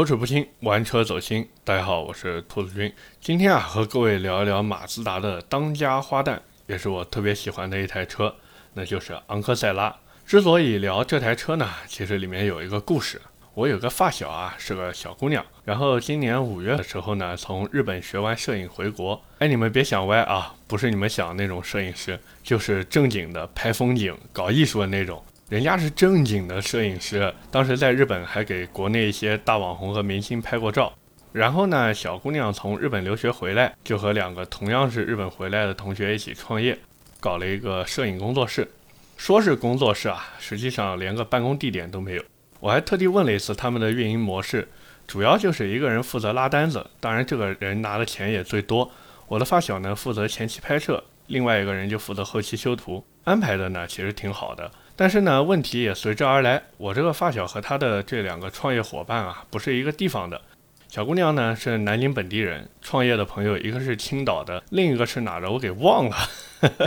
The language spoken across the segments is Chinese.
口齿不清，玩车走心。大家好，我是兔子君。今天啊，和各位聊一聊马自达的当家花旦，也是我特别喜欢的一台车，那就是昂克赛拉。之所以聊这台车呢，其实里面有一个故事。我有个发小啊，是个小姑娘，然后今年五月的时候呢，从日本学完摄影回国。哎，你们别想歪啊，不是你们想的那种摄影师，就是正经的拍风景、搞艺术的那种。人家是正经的摄影师，当时在日本还给国内一些大网红和明星拍过照。然后呢，小姑娘从日本留学回来，就和两个同样是日本回来的同学一起创业，搞了一个摄影工作室。说是工作室啊，实际上连个办公地点都没有。我还特地问了一次他们的运营模式，主要就是一个人负责拉单子，当然这个人拿的钱也最多。我的发小呢负责前期拍摄，另外一个人就负责后期修图，安排的呢其实挺好的。但是呢，问题也随之而来。我这个发小和他的这两个创业伙伴啊，不是一个地方的。小姑娘呢是南京本地人，创业的朋友一个是青岛的，另一个是哪的我给忘了。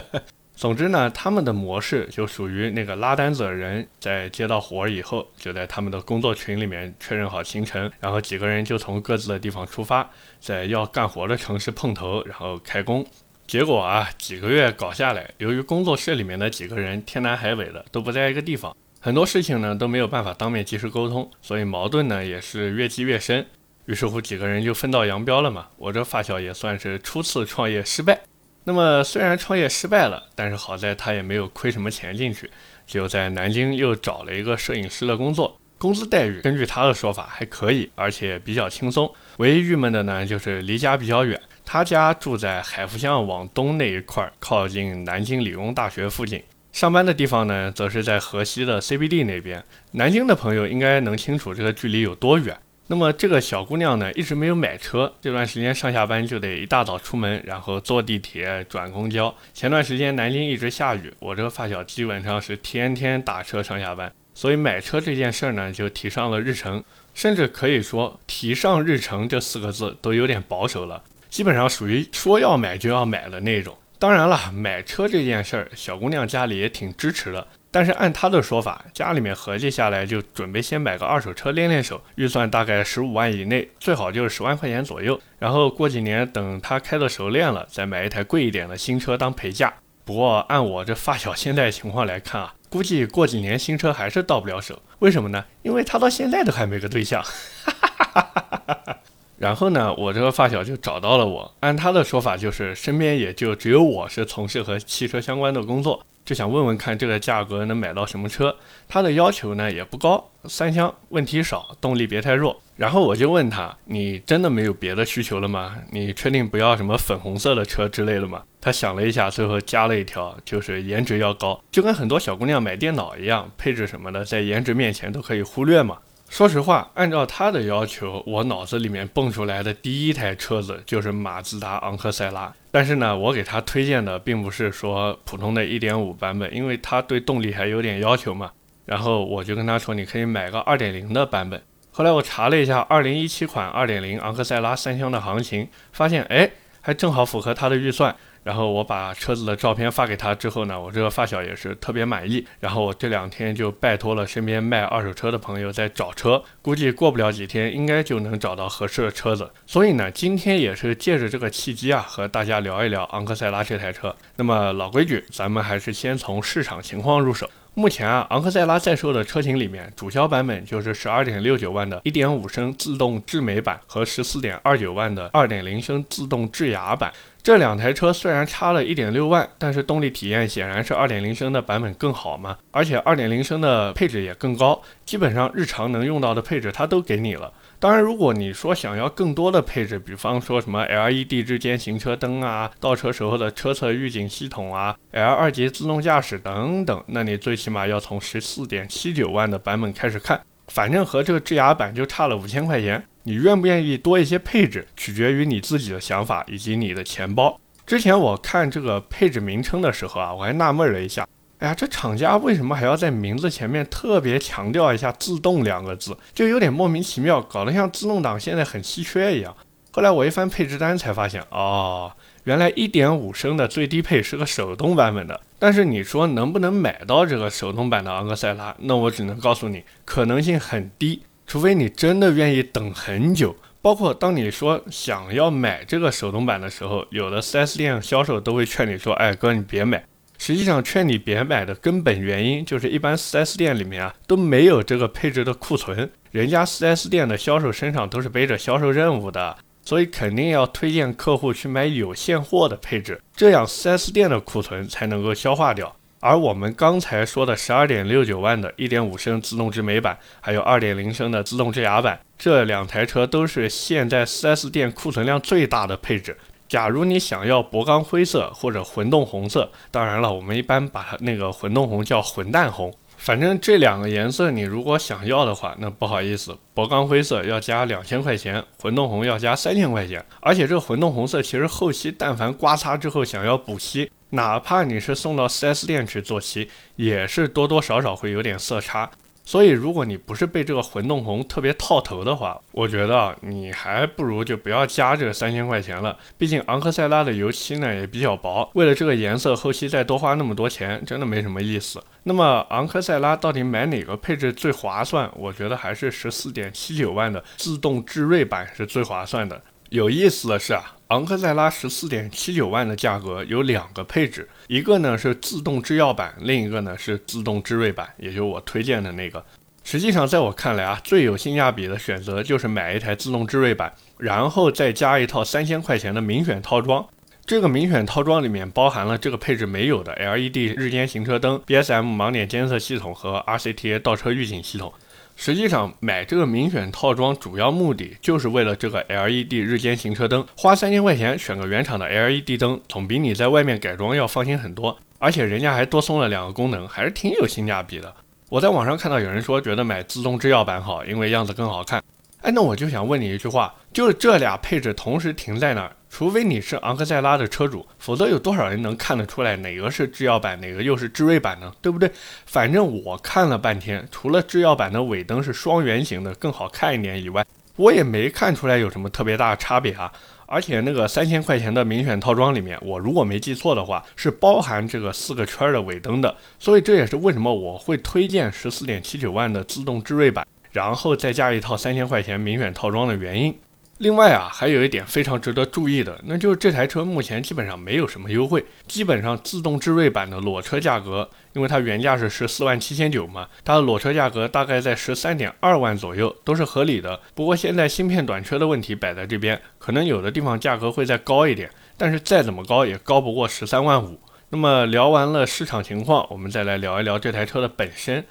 总之呢，他们的模式就属于那个拉单子的人在接到活儿以后，就在他们的工作群里面确认好行程，然后几个人就从各自的地方出发，在要干活的城市碰头，然后开工。结果啊，几个月搞下来，由于工作室里面的几个人天南海北的都不在一个地方，很多事情呢都没有办法当面及时沟通，所以矛盾呢也是越积越深。于是乎，几个人就分道扬镳了嘛。我这发小也算是初次创业失败。那么虽然创业失败了，但是好在他也没有亏什么钱进去，就在南京又找了一个摄影师的工作，工资待遇根据他的说法还可以，而且比较轻松。唯一郁闷的呢就是离家比较远。他家住在海福巷往东那一块，靠近南京理工大学附近。上班的地方呢，则是在河西的 CBD 那边。南京的朋友应该能清楚这个距离有多远。那么这个小姑娘呢，一直没有买车。这段时间上下班就得一大早出门，然后坐地铁转公交。前段时间南京一直下雨，我这个发小基本上是天天打车上下班，所以买车这件事儿呢，就提上了日程。甚至可以说“提上日程”这四个字都有点保守了。基本上属于说要买就要买的那种。当然了，买车这件事儿，小姑娘家里也挺支持的。但是按她的说法，家里面合计下来就准备先买个二手车练练手，预算大概十五万以内，最好就是十万块钱左右。然后过几年等她开的熟练了，再买一台贵一点的新车当陪嫁。不过按我这发小现在情况来看啊，估计过几年新车还是到不了手。为什么呢？因为他到现在都还没个对象。哈哈哈哈哈哈。然后呢，我这个发小就找到了我。按他的说法，就是身边也就只有我是从事和汽车相关的工作，就想问问看这个价格能买到什么车。他的要求呢也不高，三厢，问题少，动力别太弱。然后我就问他：“你真的没有别的需求了吗？你确定不要什么粉红色的车之类的吗？”他想了一下，最后加了一条，就是颜值要高，就跟很多小姑娘买电脑一样，配置什么的在颜值面前都可以忽略嘛。说实话，按照他的要求，我脑子里面蹦出来的第一台车子就是马自达昂克赛拉。但是呢，我给他推荐的并不是说普通的1.5版本，因为他对动力还有点要求嘛。然后我就跟他说，你可以买个2.0的版本。后来我查了一下2017款2.0昂克赛拉三厢的行情，发现哎，还正好符合他的预算。然后我把车子的照片发给他之后呢，我这个发小也是特别满意。然后我这两天就拜托了身边卖二手车的朋友在找车，估计过不了几天应该就能找到合适的车子。所以呢，今天也是借着这个契机啊，和大家聊一聊昂克赛拉这台车。那么老规矩，咱们还是先从市场情况入手。目前啊，昂克赛拉在售的车型里面，主销版本就是十二点六九万的一点五升自动智美版和十四点二九万的2.0升自动智雅版。这两台车虽然差了一点六万，但是动力体验显然是2.0升的版本更好嘛，而且2.0升的配置也更高，基本上日常能用到的配置它都给你了。当然，如果你说想要更多的配置，比方说什么 LED 日间行车灯啊、倒车时候的车侧预警系统啊、L 二级自动驾驶等等，那你最起码要从十四点七九万的版本开始看。反正和这个智雅版就差了五千块钱，你愿不愿意多一些配置，取决于你自己的想法以及你的钱包。之前我看这个配置名称的时候啊，我还纳闷了一下。哎呀，这厂家为什么还要在名字前面特别强调一下“自动”两个字，就有点莫名其妙，搞得像自动挡现在很稀缺一样。后来我一翻配置单才发现，哦，原来1.5升的最低配是个手动版本的。但是你说能不能买到这个手动版的昂克赛拉？那我只能告诉你，可能性很低。除非你真的愿意等很久。包括当你说想要买这个手动版的时候，有的 4S 店销售都会劝你说：“哎，哥，你别买。”实际上，劝你别买的根本原因就是，一般 4S 店里面啊都没有这个配置的库存，人家 4S 店的销售身上都是背着销售任务的，所以肯定要推荐客户去买有现货的配置，这样 4S 店的库存才能够消化掉。而我们刚才说的十二点六九万的1.5升自动智美版，还有2.0升的自动智雅版，这两台车都是现在 4S 店库存量最大的配置。假如你想要铂钢灰色或者混动红色，当然了，我们一般把它那个混动红叫混蛋红。反正这两个颜色，你如果想要的话，那不好意思，铂钢灰色要加两千块钱，混动红要加三千块钱。而且这个混动红色其实后期但凡刮擦之后想要补漆。哪怕你是送到 4S 店去做漆，也是多多少少会有点色差。所以，如果你不是被这个混动红特别套头的话，我觉得你还不如就不要加这三千块钱了。毕竟昂克赛拉的油漆呢也比较薄，为了这个颜色，后期再多花那么多钱，真的没什么意思。那么，昂克赛拉到底买哪个配置最划算？我觉得还是十四点七九万的自动智锐版是最划算的。有意思的是啊，昂克赛拉十四点七九万的价格有两个配置，一个呢是自动制药版，另一个呢是自动智锐版，也就是我推荐的那个。实际上，在我看来啊，最有性价比的选择就是买一台自动智锐版，然后再加一套三千块钱的明选套装。这个明选套装里面包含了这个配置没有的 LED 日间行车灯、BSM 盲点监测系统和 RCTA 倒车预警系统。实际上买这个明选套装主要目的就是为了这个 LED 日间行车灯，花三千块钱选个原厂的 LED 灯，总比你在外面改装要放心很多。而且人家还多送了两个功能，还是挺有性价比的。我在网上看到有人说觉得买自动制药版好，因为样子更好看。哎，那我就想问你一句话，就是这俩配置同时停在那儿？除非你是昂克赛拉的车主，否则有多少人能看得出来哪个是制药版，哪个又是致锐版呢？对不对？反正我看了半天，除了制药版的尾灯是双圆形的，更好看一点以外，我也没看出来有什么特别大的差别啊。而且那个三千块钱的明选套装里面，我如果没记错的话，是包含这个四个圈的尾灯的。所以这也是为什么我会推荐十四点七九万的自动致锐版，然后再加一套三千块钱明选套装的原因。另外啊，还有一点非常值得注意的，那就是这台车目前基本上没有什么优惠，基本上自动智锐版的裸车价格，因为它原价是十四万七千九嘛，它的裸车价格大概在十三点二万左右，都是合理的。不过现在芯片短缺的问题摆在这边，可能有的地方价格会再高一点，但是再怎么高也高不过十三万五。那么聊完了市场情况，我们再来聊一聊这台车的本身。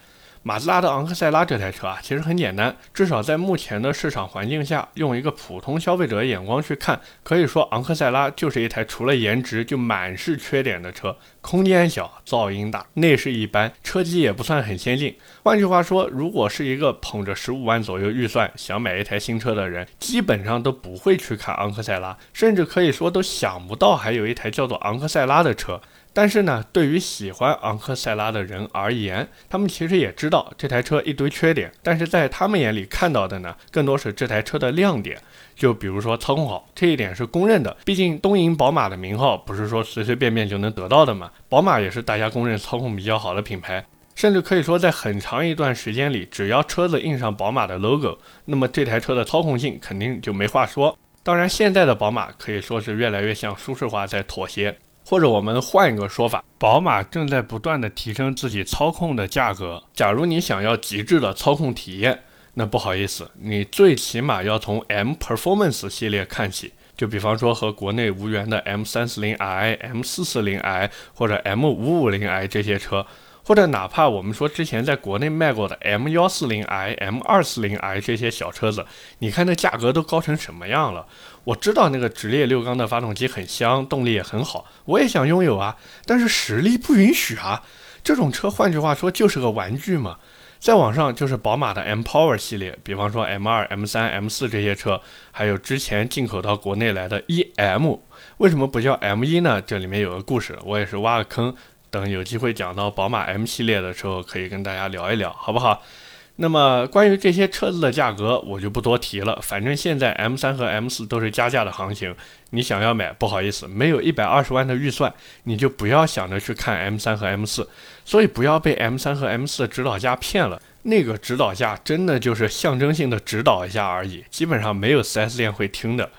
马自达的昂克赛拉这台车啊，其实很简单，至少在目前的市场环境下，用一个普通消费者的眼光去看，可以说昂克赛拉就是一台除了颜值就满是缺点的车，空间小，噪音大，内饰一般，车机也不算很先进。换句话说，如果是一个捧着十五万左右预算想买一台新车的人，基本上都不会去看昂克赛拉，甚至可以说都想不到还有一台叫做昂克赛拉的车。但是呢，对于喜欢昂克赛拉的人而言，他们其实也知道这台车一堆缺点，但是在他们眼里看到的呢，更多是这台车的亮点。就比如说操控好，这一点是公认的。毕竟东瀛宝马的名号不是说随随便便就能得到的嘛。宝马也是大家公认操控比较好的品牌，甚至可以说在很长一段时间里，只要车子印上宝马的 logo，那么这台车的操控性肯定就没话说。当然，现在的宝马可以说是越来越向舒适化在妥协。或者我们换一个说法，宝马正在不断的提升自己操控的价格。假如你想要极致的操控体验，那不好意思，你最起码要从 M Performance 系列看起。就比方说和国内无缘的 M 三四零 i、M 四四零 i 或者 M 五五零 i 这些车。或者哪怕我们说之前在国内卖过的 M 幺四零 i、M 二四零 i 这些小车子，你看那价格都高成什么样了？我知道那个直列六缸的发动机很香，动力也很好，我也想拥有啊，但是实力不允许啊。这种车换句话说就是个玩具嘛。再往上就是宝马的 M Power 系列，比方说 M 二、M 三、M 四这些车，还有之前进口到国内来的 EM，为什么不叫 M 一呢？这里面有个故事，我也是挖个坑。等有机会讲到宝马 M 系列的时候，可以跟大家聊一聊，好不好？那么关于这些车子的价格，我就不多提了。反正现在 M 三和 M 四都是加价的行情，你想要买，不好意思，没有一百二十万的预算，你就不要想着去看 M 三和 M 四。所以不要被 M 三和 M 四的指导价骗了。那个指导价真的就是象征性的指导一下而已，基本上没有 4S 店会听的。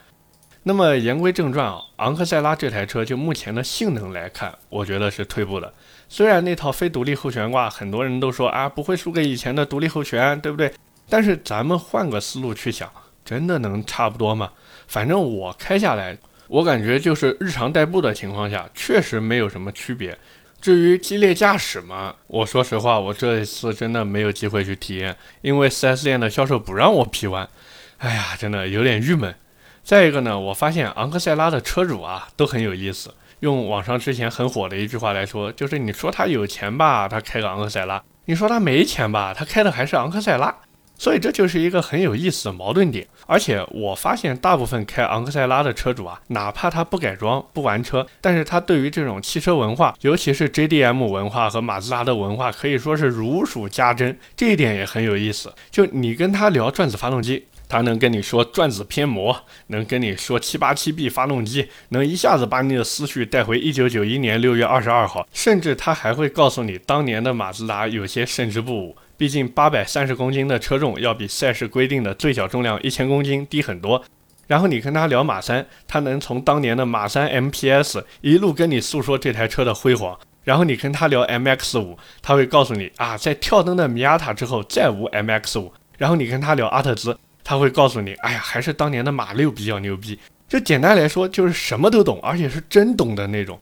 那么言归正传啊，昂克赛拉这台车就目前的性能来看，我觉得是退步的。虽然那套非独立后悬挂，很多人都说啊不会输给以前的独立后悬，对不对？但是咱们换个思路去想，真的能差不多吗？反正我开下来，我感觉就是日常代步的情况下，确实没有什么区别。至于激烈驾驶嘛，我说实话，我这一次真的没有机会去体验，因为 4S 店的销售不让我 P 弯。哎呀，真的有点郁闷。再一个呢，我发现昂克赛拉的车主啊都很有意思。用网上之前很火的一句话来说，就是你说他有钱吧，他开个昂克赛拉；你说他没钱吧，他开的还是昂克赛拉。所以这就是一个很有意思的矛盾点。而且我发现大部分开昂克赛拉的车主啊，哪怕他不改装、不玩车，但是他对于这种汽车文化，尤其是 JDM 文化和马自达的文化，可以说是如数家珍。这一点也很有意思。就你跟他聊转子发动机。他能跟你说转子偏磨，能跟你说七八七 B 发动机，能一下子把你的思绪带回一九九一年六月二十二号，甚至他还会告诉你当年的马自达有些胜之不武，毕竟八百三十公斤的车重要比赛事规定的最小重量一千公斤低很多。然后你跟他聊马三，他能从当年的马三 MPS 一路跟你诉说这台车的辉煌。然后你跟他聊 MX 五，他会告诉你啊，在跳灯的米亚塔之后再无 MX 五。然后你跟他聊阿特兹。他会告诉你，哎呀，还是当年的马六比较牛逼。就简单来说，就是什么都懂，而且是真懂的那种。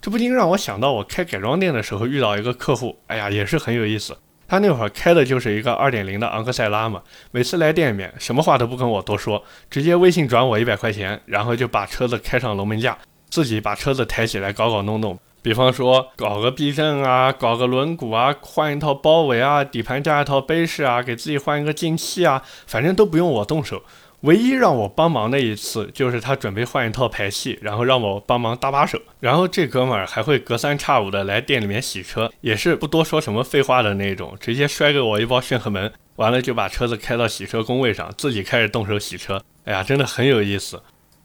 这不禁让我想到我开改装店的时候遇到一个客户，哎呀，也是很有意思。他那会儿开的就是一个2.0的昂克赛拉嘛，每次来店里面，什么话都不跟我多说，直接微信转我一百块钱，然后就把车子开上龙门架，自己把车子抬起来搞搞弄弄。比方说搞个避震啊，搞个轮毂啊，换一套包围啊，底盘加一套杯式啊，给自己换一个进气啊，反正都不用我动手。唯一让我帮忙的一次，就是他准备换一套排气，然后让我帮忙搭把手。然后这哥们儿还会隔三差五的来店里面洗车，也是不多说什么废话的那种，直接摔给我一包炫赫门，完了就把车子开到洗车工位上，自己开始动手洗车。哎呀，真的很有意思。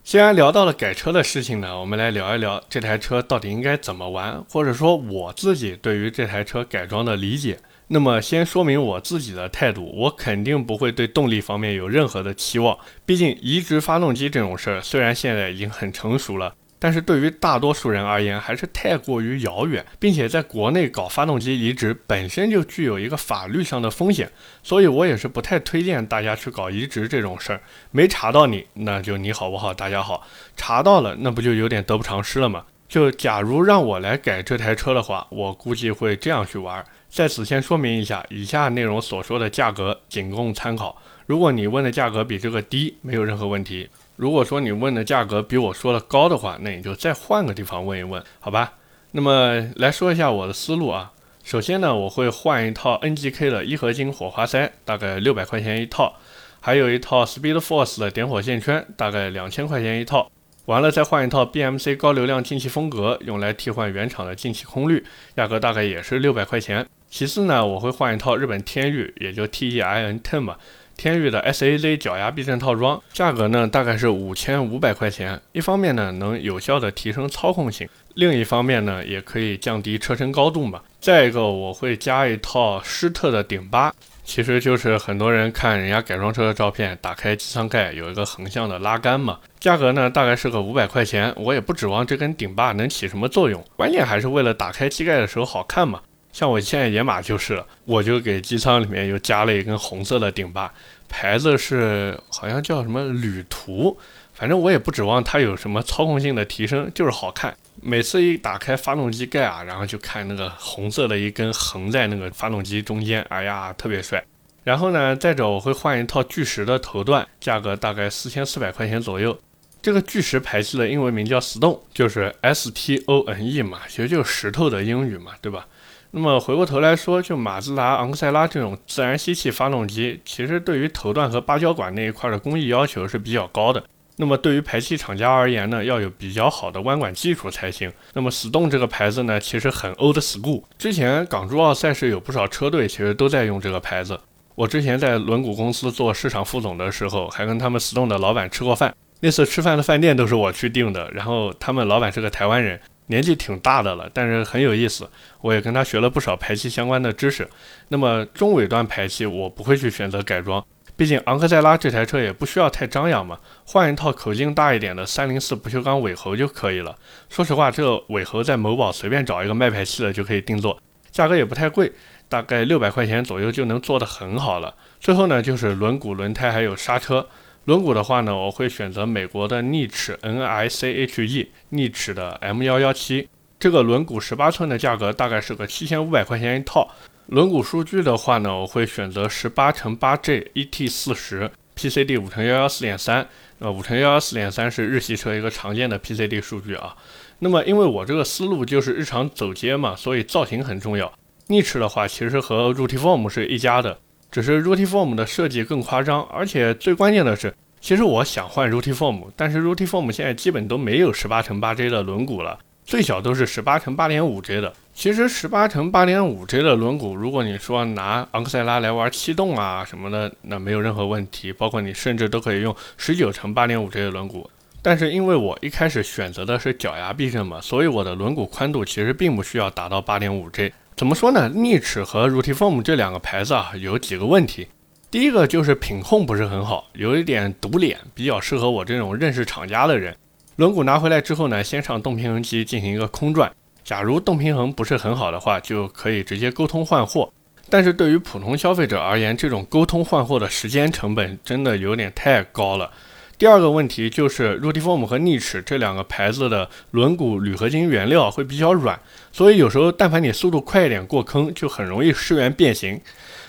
既然聊到了改车的事情呢，我们来聊一聊这台车到底应该怎么玩，或者说我自己对于这台车改装的理解。那么先说明我自己的态度，我肯定不会对动力方面有任何的期望，毕竟移植发动机这种事儿虽然现在已经很成熟了。但是对于大多数人而言，还是太过于遥远，并且在国内搞发动机移植本身就具有一个法律上的风险，所以我也是不太推荐大家去搞移植这种事儿。没查到你，那就你好我好大家好；查到了，那不就有点得不偿失了吗？就假如让我来改这台车的话，我估计会这样去玩。在此先说明一下，以下内容所说的价格仅供参考。如果你问的价格比这个低，没有任何问题。如果说你问的价格比我说的高的话，那你就再换个地方问一问，好吧？那么来说一下我的思路啊。首先呢，我会换一套 NGK 的一合金火花塞，大概六百块钱一套，还有一套 Speed Force 的点火线圈，大概两千块钱一套。完了再换一套 BMC 高流量进气风格，用来替换原厂的进气空滤，价格大概也是六百块钱。其次呢，我会换一套日本天域，也就 TEIN10 嘛。天域的 SAZ 脚压避震套装，价格呢大概是五千五百块钱。一方面呢能有效的提升操控性，另一方面呢也可以降低车身高度嘛。再一个我会加一套施特的顶巴，其实就是很多人看人家改装车的照片，打开机舱盖有一个横向的拉杆嘛。价格呢大概是个五百块钱，我也不指望这根顶巴能起什么作用，关键还是为了打开机盖的时候好看嘛。像我现在野马就是，我就给机舱里面又加了一根红色的顶把，牌子是好像叫什么旅途，反正我也不指望它有什么操控性的提升，就是好看。每次一打开发动机盖啊，然后就看那个红色的一根横在那个发动机中间，哎呀，特别帅。然后呢，再者我会换一套巨石的头段，价格大概四千四百块钱左右。这个巨石排气的英文名叫 Stone，就是 S T O N E 嘛，其实就是石头的英语嘛，对吧？那么回过头来说，就马自达昂克赛拉这种自然吸气发动机，其实对于头段和芭蕉管那一块的工艺要求是比较高的。那么对于排气厂家而言呢，要有比较好的弯管技术才行。那么 Stone 这个牌子呢，其实很 old school。之前港珠澳赛事有不少车队其实都在用这个牌子。我之前在轮毂公司做市场副总的时候，还跟他们 Stone 的老板吃过饭。那次吃饭的饭店都是我去订的，然后他们老板是个台湾人。年纪挺大的了，但是很有意思。我也跟他学了不少排气相关的知识。那么中尾段排气我不会去选择改装，毕竟昂克赛拉这台车也不需要太张扬嘛，换一套口径大一点的三零四不锈钢尾喉就可以了。说实话，这个尾喉在某宝随便找一个卖排气的就可以定做，价格也不太贵，大概六百块钱左右就能做得很好了。最后呢，就是轮毂、轮胎还有刹车。轮毂的话呢，我会选择美国的逆齿 N I C H E 逆齿的 M 幺幺七，这个轮毂十八寸的价格大概是个七千五百块钱一套。轮毂数据的话呢，我会选择十八乘八 J E T 四十 P C D 五乘幺幺四点三，呃，五乘幺幺四点三是日系车一个常见的 P C D 数据啊。那么因为我这个思路就是日常走街嘛，所以造型很重要。逆齿的话，其实和 Rutiform 是一家的。只是 Rutiform 的设计更夸张，而且最关键的是，其实我想换 Rutiform，但是 Rutiform 现在基本都没有十八乘八 J 的轮毂了，最小都是十八乘八点五 J 的。其实十八乘八点五 J 的轮毂，如果你说拿昂克赛拉来玩气动啊什么的，那没有任何问题，包括你甚至都可以用十九乘八点五 J 的轮毂。但是因为我一开始选择的是脚牙避震嘛，所以我的轮毂宽度其实并不需要达到八点五 J。怎么说呢？逆齿和 Rutiform 这两个牌子啊，有几个问题。第一个就是品控不是很好，有一点堵脸，比较适合我这种认识厂家的人。轮毂拿回来之后呢，先上动平衡机进行一个空转。假如动平衡不是很好的话，就可以直接沟通换货。但是对于普通消费者而言，这种沟通换货的时间成本真的有点太高了。第二个问题就是 Rutiform 和逆齿这两个牌子的轮毂铝合金原料会比较软，所以有时候但凡你速度快一点过坑，就很容易失圆变形。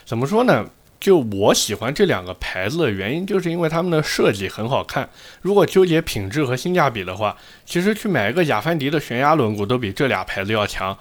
怎么说呢？就我喜欢这两个牌子的原因，就是因为它们的设计很好看。如果纠结品质和性价比的话，其实去买一个雅凡迪的悬崖轮毂都比这俩牌子要强。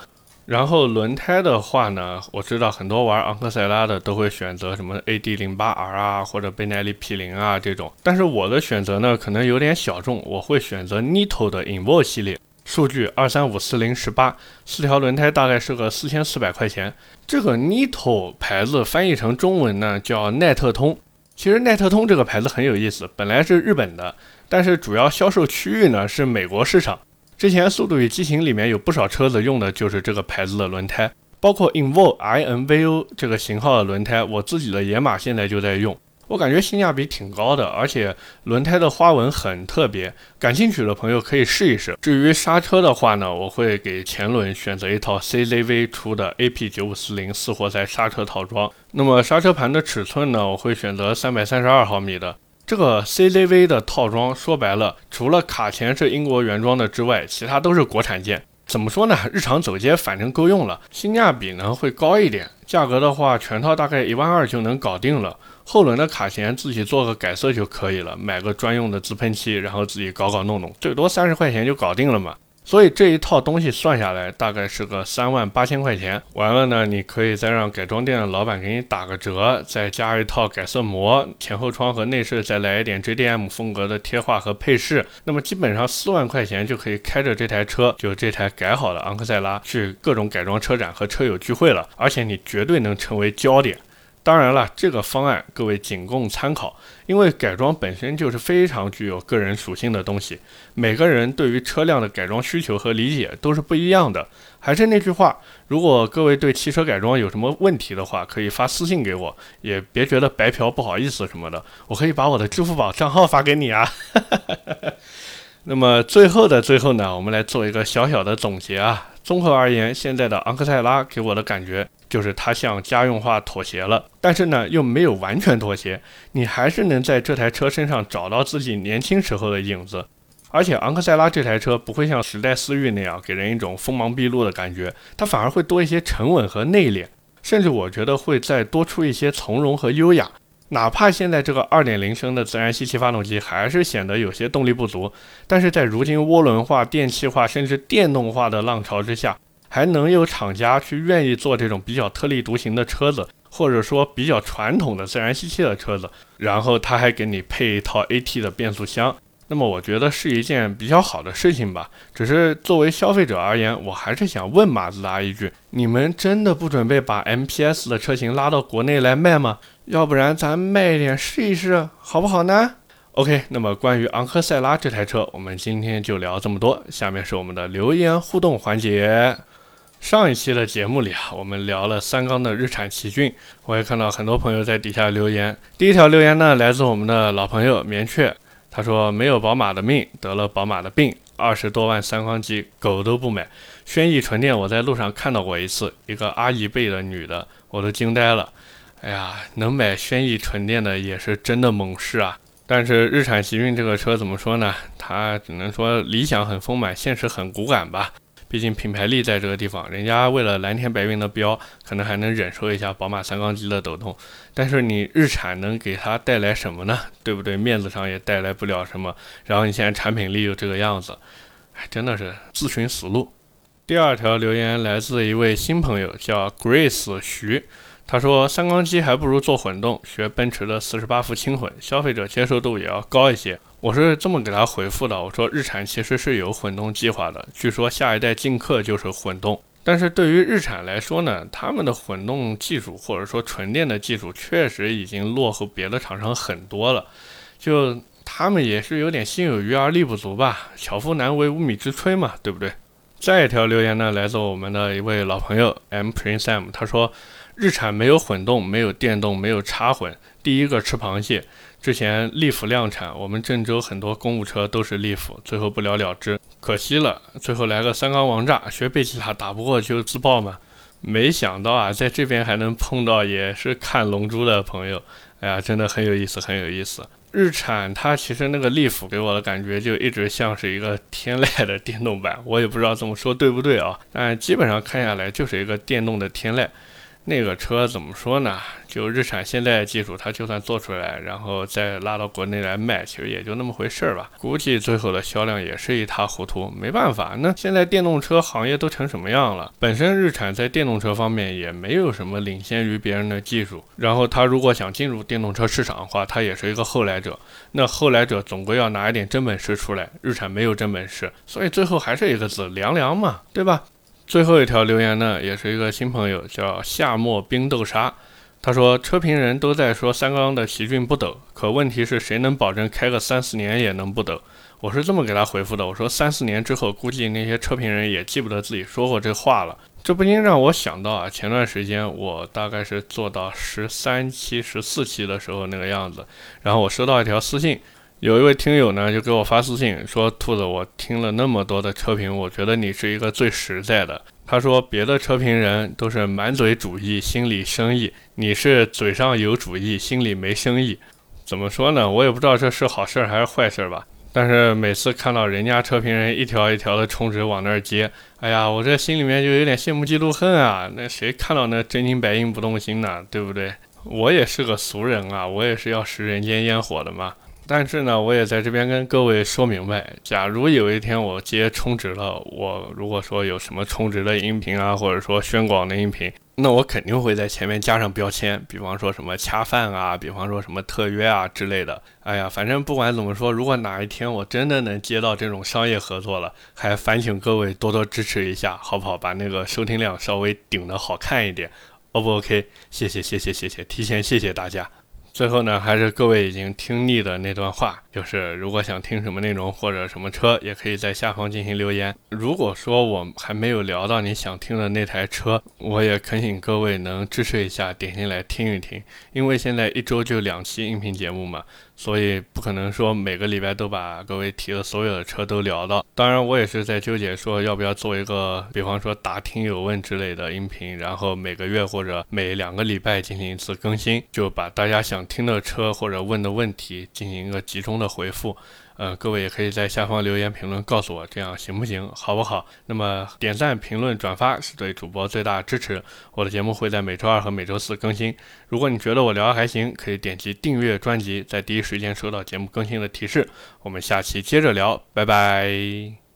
然后轮胎的话呢，我知道很多玩昂克赛拉的都会选择什么 AD 零八 R 啊，或者贝耐力 P 零啊这种。但是我的选择呢，可能有点小众，我会选择 Nitto 的 Invo 系列，数据二三五四零十八，四条轮胎大概是个四千四百块钱。这个 Nitto 牌子翻译成中文呢叫耐特通。其实耐特通这个牌子很有意思，本来是日本的，但是主要销售区域呢是美国市场。之前《速度与激情》里面有不少车子用的就是这个牌子的轮胎，包括 Invo I N V O 这个型号的轮胎，我自己的野马现在就在用，我感觉性价比挺高的，而且轮胎的花纹很特别，感兴趣的朋友可以试一试。至于刹车的话呢，我会给前轮选择一套 C Z V 出的 A P 九五四零四活塞刹车套装，那么刹车盘的尺寸呢，我会选择三百三十二毫米的。这个 CZV 的套装说白了，除了卡钳是英国原装的之外，其他都是国产件。怎么说呢？日常走街反正够用了，性价比呢会高一点。价格的话，全套大概一万二就能搞定了。后轮的卡钳自己做个改色就可以了，买个专用的自喷漆，然后自己搞搞弄弄，最多三十块钱就搞定了嘛。所以这一套东西算下来大概是个三万八千块钱。完了呢，你可以再让改装店的老板给你打个折，再加一套改色膜，前后窗和内饰再来一点 JDM 风格的贴画和配饰。那么基本上四万块钱就可以开着这台车，就这台改好的昂克赛拉去各种改装车展和车友聚会了，而且你绝对能成为焦点。当然了，这个方案各位仅供参考，因为改装本身就是非常具有个人属性的东西，每个人对于车辆的改装需求和理解都是不一样的。还是那句话，如果各位对汽车改装有什么问题的话，可以发私信给我，也别觉得白嫖不好意思什么的，我可以把我的支付宝账号发给你啊。那么最后的最后呢，我们来做一个小小的总结啊。综合而言，现在的昂克赛拉给我的感觉。就是它向家用化妥协了，但是呢又没有完全妥协，你还是能在这台车身上找到自己年轻时候的影子。而且昂克赛拉这台车不会像时代思域那样给人一种锋芒毕露的感觉，它反而会多一些沉稳和内敛，甚至我觉得会再多出一些从容和优雅。哪怕现在这个2.0升的自然吸气发动机还是显得有些动力不足，但是在如今涡轮化、电气化甚至电动化的浪潮之下。还能有厂家去愿意做这种比较特立独行的车子，或者说比较传统的自然吸气的车子，然后他还给你配一套 AT 的变速箱，那么我觉得是一件比较好的事情吧。只是作为消费者而言，我还是想问马自达一句：你们真的不准备把 MPS 的车型拉到国内来卖吗？要不然咱卖一点试一试，好不好呢？OK，那么关于昂克赛拉这台车，我们今天就聊这么多。下面是我们的留言互动环节。上一期的节目里啊，我们聊了三缸的日产奇骏，我也看到很多朋友在底下留言。第一条留言呢，来自我们的老朋友棉雀，他说没有宝马的命，得了宝马的病，二十多万三缸机，狗都不买。轩逸纯电，我在路上看到过一次，一个阿姨背的女的，我都惊呆了。哎呀，能买轩逸纯电的也是真的猛士啊！但是日产奇骏这个车怎么说呢？它只能说理想很丰满，现实很骨感吧。毕竟品牌力在这个地方，人家为了蓝天白云的标，可能还能忍受一下宝马三缸机的抖动。但是你日产能给它带来什么呢？对不对？面子上也带来不了什么。然后你现在产品力又这个样子，哎，真的是自寻死路。第二条留言来自一位新朋友，叫 Grace 徐。他说：“三缸机还不如做混动，学奔驰的四十八伏轻混，消费者接受度也要高一些。”我是这么给他回复的：“我说日产其实是有混动计划的，据说下一代劲客就是混动。但是对于日产来说呢，他们的混动技术或者说纯电的技术确实已经落后别的厂商很多了，就他们也是有点心有余而力不足吧。巧妇难为无米之炊嘛，对不对？”再一条留言呢，来自我们的一位老朋友 M Prince M，他说。日产没有混动，没有电动，没有插混，第一个吃螃蟹。之前利府量产，我们郑州很多公务车都是利府，最后不了了之，可惜了。最后来个三缸王炸，学贝吉塔打不过就自爆嘛。没想到啊，在这边还能碰到也是看龙珠的朋友，哎呀，真的很有意思，很有意思。日产它其实那个利府给我的感觉就一直像是一个天籁的电动版，我也不知道这么说对不对啊，但基本上看下来就是一个电动的天籁。那个车怎么说呢？就日产现在技术，它就算做出来，然后再拉到国内来卖，其实也就那么回事儿吧。估计最后的销量也是一塌糊涂。没办法，那现在电动车行业都成什么样了？本身日产在电动车方面也没有什么领先于别人的技术。然后它如果想进入电动车市场的话，它也是一个后来者。那后来者总归要拿一点真本事出来。日产没有真本事，所以最后还是一个字：凉凉嘛，对吧？最后一条留言呢，也是一个新朋友，叫夏末冰豆沙。他说：“车评人都在说三缸的奇骏不抖，可问题是谁能保证开个三四年也能不抖？”我是这么给他回复的：“我说三四年之后，估计那些车评人也记不得自己说过这话了。”这不禁让我想到啊，前段时间我大概是做到十三期、十四期的时候那个样子，然后我收到一条私信。有一位听友呢，就给我发私信说：“兔子，我听了那么多的车评，我觉得你是一个最实在的。”他说：“别的车评人都是满嘴主义，心里生意，你是嘴上有主义，心里没生意。怎么说呢？我也不知道这是好事还是坏事吧。但是每次看到人家车评人一条一条的充值往那儿接，哎呀，我这心里面就有点羡慕嫉妒恨啊！那谁看到那真金白银不动心呢？对不对？我也是个俗人啊，我也是要食人间烟火的嘛。”但是呢，我也在这边跟各位说明白，假如有一天我接充值了，我如果说有什么充值的音频啊，或者说宣广的音频，那我肯定会在前面加上标签，比方说什么恰饭啊，比方说什么特约啊之类的。哎呀，反正不管怎么说，如果哪一天我真的能接到这种商业合作了，还烦请各位多多支持一下，好不好？把那个收听量稍微顶得好看一点，O 不 OK？谢谢谢谢谢谢，提前谢谢大家。最后呢，还是各位已经听腻的那段话，就是如果想听什么内容或者什么车，也可以在下方进行留言。如果说我还没有聊到你想听的那台车，我也恳请各位能支持一下，点进来听一听。因为现在一周就两期音频节目嘛。所以不可能说每个礼拜都把各位提的所有的车都聊到。当然，我也是在纠结说要不要做一个，比方说答听友问之类的音频，然后每个月或者每两个礼拜进行一次更新，就把大家想听的车或者问的问题进行一个集中的回复。呃，各位也可以在下方留言评论告诉我，这样行不行，好不好？那么点赞、评论、转发是对主播最大支持。我的节目会在每周二和每周四更新。如果你觉得我聊的还行，可以点击订阅专辑，在第一时间收到节目更新的提示。我们下期接着聊，拜拜。